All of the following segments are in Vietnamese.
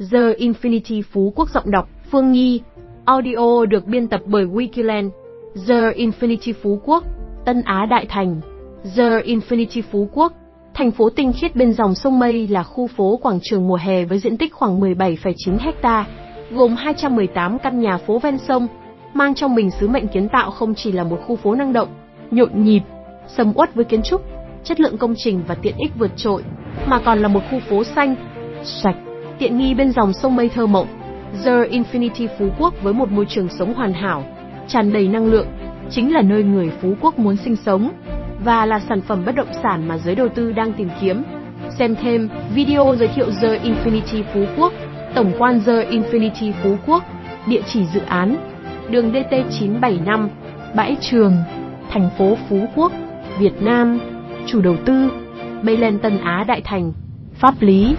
The Infinity Phú Quốc giọng đọc Phương Nhi Audio được biên tập bởi Wikiland. The Infinity Phú Quốc Tân Á Đại Thành. The Infinity Phú Quốc Thành phố tinh khiết bên dòng sông Mây là khu phố quảng trường mùa hè với diện tích khoảng 17,9 hecta, gồm 218 căn nhà phố ven sông, mang trong mình sứ mệnh kiến tạo không chỉ là một khu phố năng động, nhộn nhịp, sầm uất với kiến trúc, chất lượng công trình và tiện ích vượt trội, mà còn là một khu phố xanh, sạch, tiện nghi bên dòng sông Mây thơ mộng. The Infinity Phú Quốc với một môi trường sống hoàn hảo, tràn đầy năng lượng, chính là nơi người Phú Quốc muốn sinh sống và là sản phẩm bất động sản mà giới đầu tư đang tìm kiếm. Xem thêm video giới thiệu The Infinity Phú Quốc, tổng quan The Infinity Phú Quốc, địa chỉ dự án, đường DT 975, Bãi Trường, thành phố Phú Quốc, Việt Nam, chủ đầu tư, Bayland Tân Á Đại Thành, pháp lý,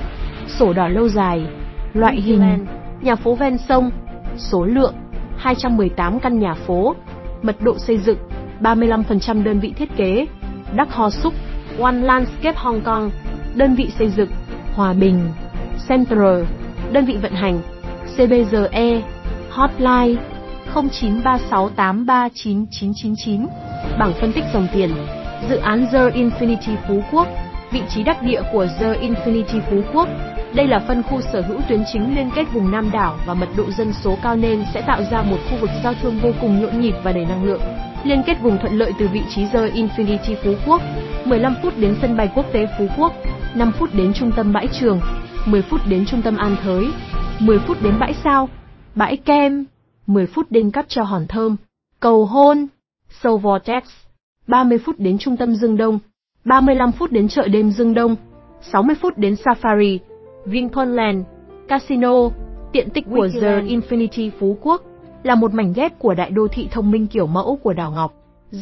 sổ đỏ lâu dài, loại hình, nhà phố ven sông, số lượng, 218 căn nhà phố, mật độ xây dựng, 35% đơn vị thiết kế, Đắc Ho Súc, One Landscape Hong Kong, đơn vị xây dựng, Hòa Bình, Central, đơn vị vận hành, CBGE, Hotline 0936839999, bảng phân tích dòng tiền, dự án The Infinity Phú Quốc, vị trí đắc địa của The Infinity Phú Quốc. Đây là phân khu sở hữu tuyến chính liên kết vùng Nam đảo và mật độ dân số cao nên sẽ tạo ra một khu vực giao thương vô cùng nhộn nhịp và đầy năng lượng. Liên kết vùng thuận lợi từ vị trí The Infinity Phú Quốc, 15 phút đến sân bay quốc tế Phú Quốc, 5 phút đến trung tâm bãi trường, 10 phút đến trung tâm An Thới, 10 phút đến bãi sao, bãi kem, 10 phút đến cắp cho hòn thơm, cầu hôn, sâu vortex, 30 phút đến trung tâm Dương Đông, 35 phút đến chợ đêm Dương Đông, 60 phút đến Safari, Vinpearland, Casino, tiện tích của The Infinity Phú Quốc, là một mảnh ghép của đại đô thị thông minh kiểu mẫu của đảo Ngọc.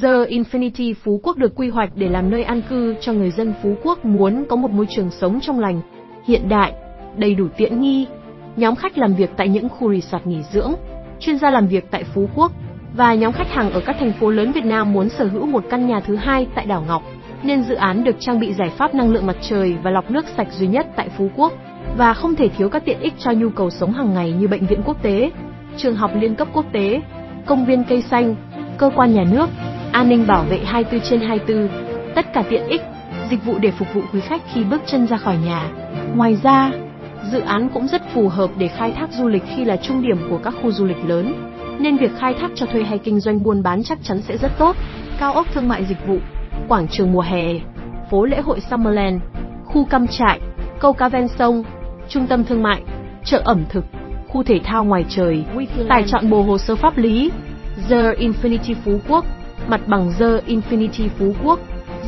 The Infinity Phú Quốc được quy hoạch để làm nơi an cư cho người dân Phú Quốc muốn có một môi trường sống trong lành, hiện đại, đầy đủ tiện nghi. Nhóm khách làm việc tại những khu resort nghỉ dưỡng, chuyên gia làm việc tại Phú Quốc và nhóm khách hàng ở các thành phố lớn Việt Nam muốn sở hữu một căn nhà thứ hai tại đảo Ngọc, nên dự án được trang bị giải pháp năng lượng mặt trời và lọc nước sạch duy nhất tại Phú Quốc và không thể thiếu các tiện ích cho nhu cầu sống hàng ngày như bệnh viện quốc tế, trường học liên cấp quốc tế, công viên cây xanh, cơ quan nhà nước, an ninh bảo vệ 24 trên 24, tất cả tiện ích, dịch vụ để phục vụ quý khách khi bước chân ra khỏi nhà. Ngoài ra, dự án cũng rất phù hợp để khai thác du lịch khi là trung điểm của các khu du lịch lớn, nên việc khai thác cho thuê hay kinh doanh buôn bán chắc chắn sẽ rất tốt. Cao ốc thương mại dịch vụ, quảng trường mùa hè, phố lễ hội Summerland, khu cắm trại, câu cá ven sông, trung tâm thương mại, chợ ẩm thực, khu thể thao ngoài trời, tài chọn bộ hồ sơ pháp lý, The Infinity Phú Quốc, mặt bằng The Infinity Phú Quốc.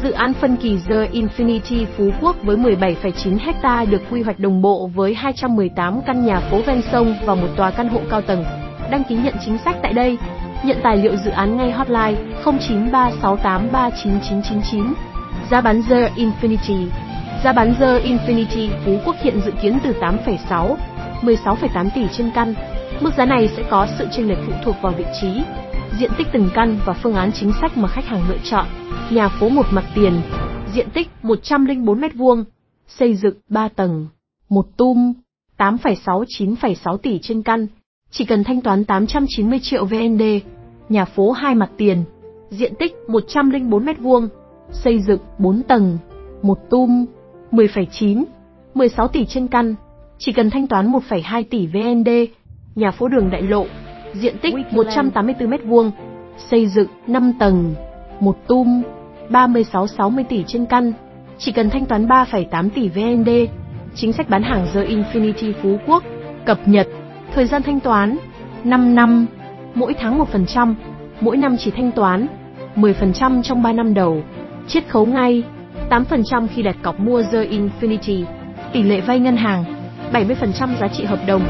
Dự án phân kỳ The Infinity Phú Quốc với 17,9 hecta được quy hoạch đồng bộ với 218 căn nhà phố ven sông và một tòa căn hộ cao tầng. Đăng ký nhận chính sách tại đây. Nhận tài liệu dự án ngay hotline 0936839999. Giá bán The Infinity Giá bán The Infinity Phú Quốc hiện dự kiến từ 8,6 16,8 tỷ trên căn. Mức giá này sẽ có sự chênh lệch phụ thuộc vào vị trí, diện tích từng căn và phương án chính sách mà khách hàng lựa chọn. Nhà phố một mặt tiền, diện tích 104 m2, xây dựng 3 tầng, một tum, 8,6-9,6 tỷ trên căn, chỉ cần thanh toán 890 triệu VND. Nhà phố hai mặt tiền, diện tích 104 m2, xây dựng 4 tầng, một tum, 10,9, 16 tỷ trên căn, chỉ cần thanh toán 1,2 tỷ VND. Nhà phố đường đại lộ, diện tích 184 m2, xây dựng 5 tầng, một tum, 36-60 tỷ trên căn, chỉ cần thanh toán 3,8 tỷ VND. Chính sách bán hàng The Infinity Phú Quốc, cập nhật, thời gian thanh toán, 5 năm, mỗi tháng 1%, mỗi năm chỉ thanh toán, 10% trong 3 năm đầu, chiết khấu ngay, 8% khi đặt cọc mua The Infinity, tỷ lệ vay ngân hàng, 70% giá trị hợp đồng,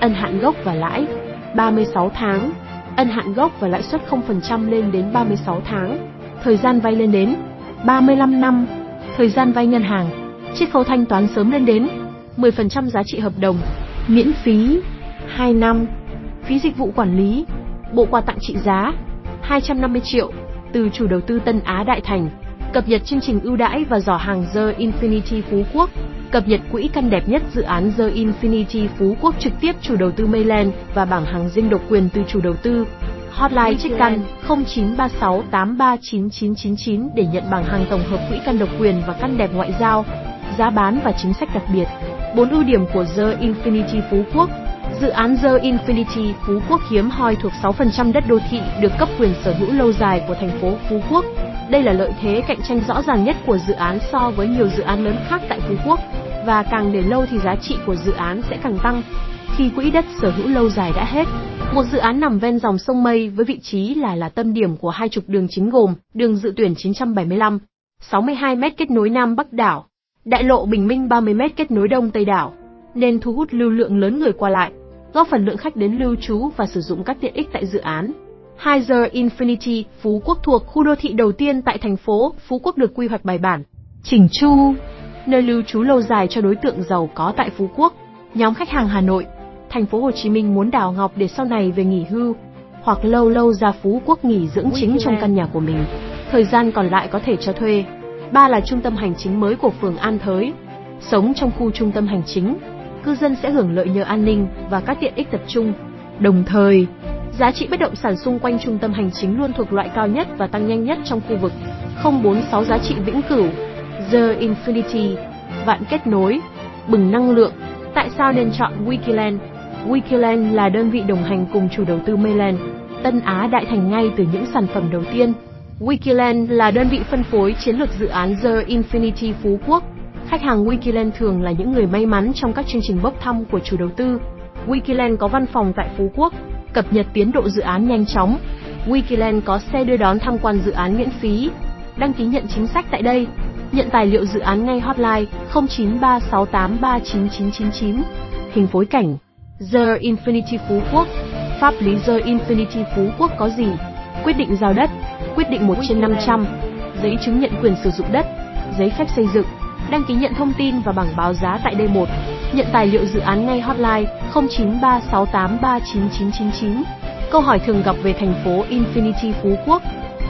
ân hạn gốc và lãi, 36 tháng, ân hạn gốc và lãi suất 0% lên đến 36 tháng, thời gian vay lên đến 35 năm, thời gian vay ngân hàng, chiết khấu thanh toán sớm lên đến 10% giá trị hợp đồng, miễn phí 2 năm, phí dịch vụ quản lý, bộ quà tặng trị giá 250 triệu từ chủ đầu tư Tân Á Đại Thành, cập nhật chương trình ưu đãi và giỏ hàng The Infinity Phú Quốc Cập nhật quỹ căn đẹp nhất dự án The Infinity Phú Quốc trực tiếp chủ đầu tư Mayland và bảng hàng riêng độc quyền từ chủ đầu tư. Hotline trích căn 0936839999 để nhận bảng hàng tổng hợp quỹ căn độc quyền và căn đẹp ngoại giao, giá bán và chính sách đặc biệt. Bốn ưu điểm của The Infinity Phú Quốc Dự án The Infinity Phú Quốc hiếm hoi thuộc 6% đất đô thị được cấp quyền sở hữu lâu dài của thành phố Phú Quốc. Đây là lợi thế cạnh tranh rõ ràng nhất của dự án so với nhiều dự án lớn khác tại Phú Quốc, và càng để lâu thì giá trị của dự án sẽ càng tăng. Khi quỹ đất sở hữu lâu dài đã hết, một dự án nằm ven dòng sông Mây với vị trí là là tâm điểm của hai trục đường chính gồm đường dự tuyển 975, 62 m kết nối Nam Bắc đảo, đại lộ Bình Minh 30 m kết nối Đông Tây đảo, nên thu hút lưu lượng lớn người qua lại, góp phần lượng khách đến lưu trú và sử dụng các tiện ích tại dự án. Heiser Infinity Phú Quốc thuộc khu đô thị đầu tiên tại thành phố Phú Quốc được quy hoạch bài bản, chỉnh chu, nơi lưu trú lâu dài cho đối tượng giàu có tại Phú Quốc. Nhóm khách hàng Hà Nội, thành phố Hồ Chí Minh muốn đào ngọc để sau này về nghỉ hưu, hoặc lâu lâu ra Phú Quốc nghỉ dưỡng chính trong căn nhà của mình. Thời gian còn lại có thể cho thuê. Ba là trung tâm hành chính mới của phường An Thới. Sống trong khu trung tâm hành chính, cư dân sẽ hưởng lợi nhờ an ninh và các tiện ích tập trung. Đồng thời, giá trị bất động sản xung quanh trung tâm hành chính luôn thuộc loại cao nhất và tăng nhanh nhất trong khu vực. 046 giá trị vĩnh cửu, The Infinity, vạn kết nối, bừng năng lượng. Tại sao nên chọn Wikiland? Wikiland là đơn vị đồng hành cùng chủ đầu tư Mayland, Tân Á Đại Thành ngay từ những sản phẩm đầu tiên. Wikiland là đơn vị phân phối chiến lược dự án The Infinity Phú Quốc. Khách hàng Wikiland thường là những người may mắn trong các chương trình bốc thăm của chủ đầu tư. Wikiland có văn phòng tại Phú Quốc, cập nhật tiến độ dự án nhanh chóng. Wikiland có xe đưa đón tham quan dự án miễn phí. Đăng ký nhận chính sách tại đây. Nhận tài liệu dự án ngay hotline 0936839999. Hình phối cảnh The Infinity Phú Quốc Pháp lý The Infinity Phú Quốc có gì? Quyết định giao đất, quyết định 1 trên 500, giấy chứng nhận quyền sử dụng đất, giấy phép xây dựng, đăng ký nhận thông tin và bảng báo giá tại D1, nhận tài liệu dự án ngay hotline 0936839999. Câu hỏi thường gặp về thành phố Infinity Phú Quốc,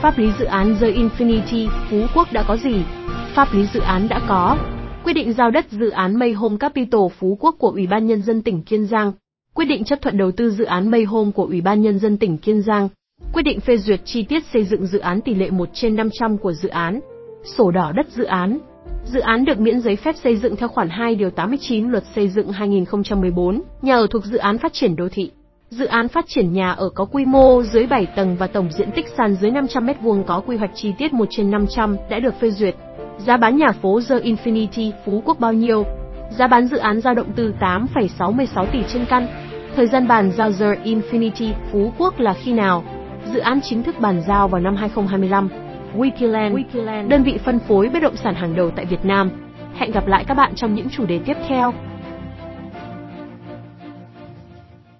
pháp lý dự án The Infinity Phú Quốc đã có gì? Pháp lý dự án đã có quyết định giao đất dự án Mây Home Capital Phú Quốc của Ủy ban Nhân dân tỉnh Kiên Giang, quyết định chấp thuận đầu tư dự án Mây Home của Ủy ban Nhân dân tỉnh Kiên Giang, quyết định phê duyệt chi tiết xây dựng dự án tỷ lệ 1 trên 500 của dự án, sổ đỏ đất dự án. Dự án được miễn giấy phép xây dựng theo khoản 2 điều 89 Luật Xây dựng 2014, nhà ở thuộc dự án phát triển đô thị. Dự án phát triển nhà ở có quy mô dưới 7 tầng và tổng diện tích sàn dưới 500 m2 có quy hoạch chi tiết 1 trên 500 đã được phê duyệt. Giá bán nhà phố The Infinity Phú Quốc bao nhiêu? Giá bán dự án dao động từ 8,66 tỷ trên căn. Thời gian bàn giao The Infinity Phú Quốc là khi nào? Dự án chính thức bàn giao vào năm 2025. Wikiland, Wikiland, đơn vị phân phối bất động sản hàng đầu tại Việt Nam. Hẹn gặp lại các bạn trong những chủ đề tiếp theo.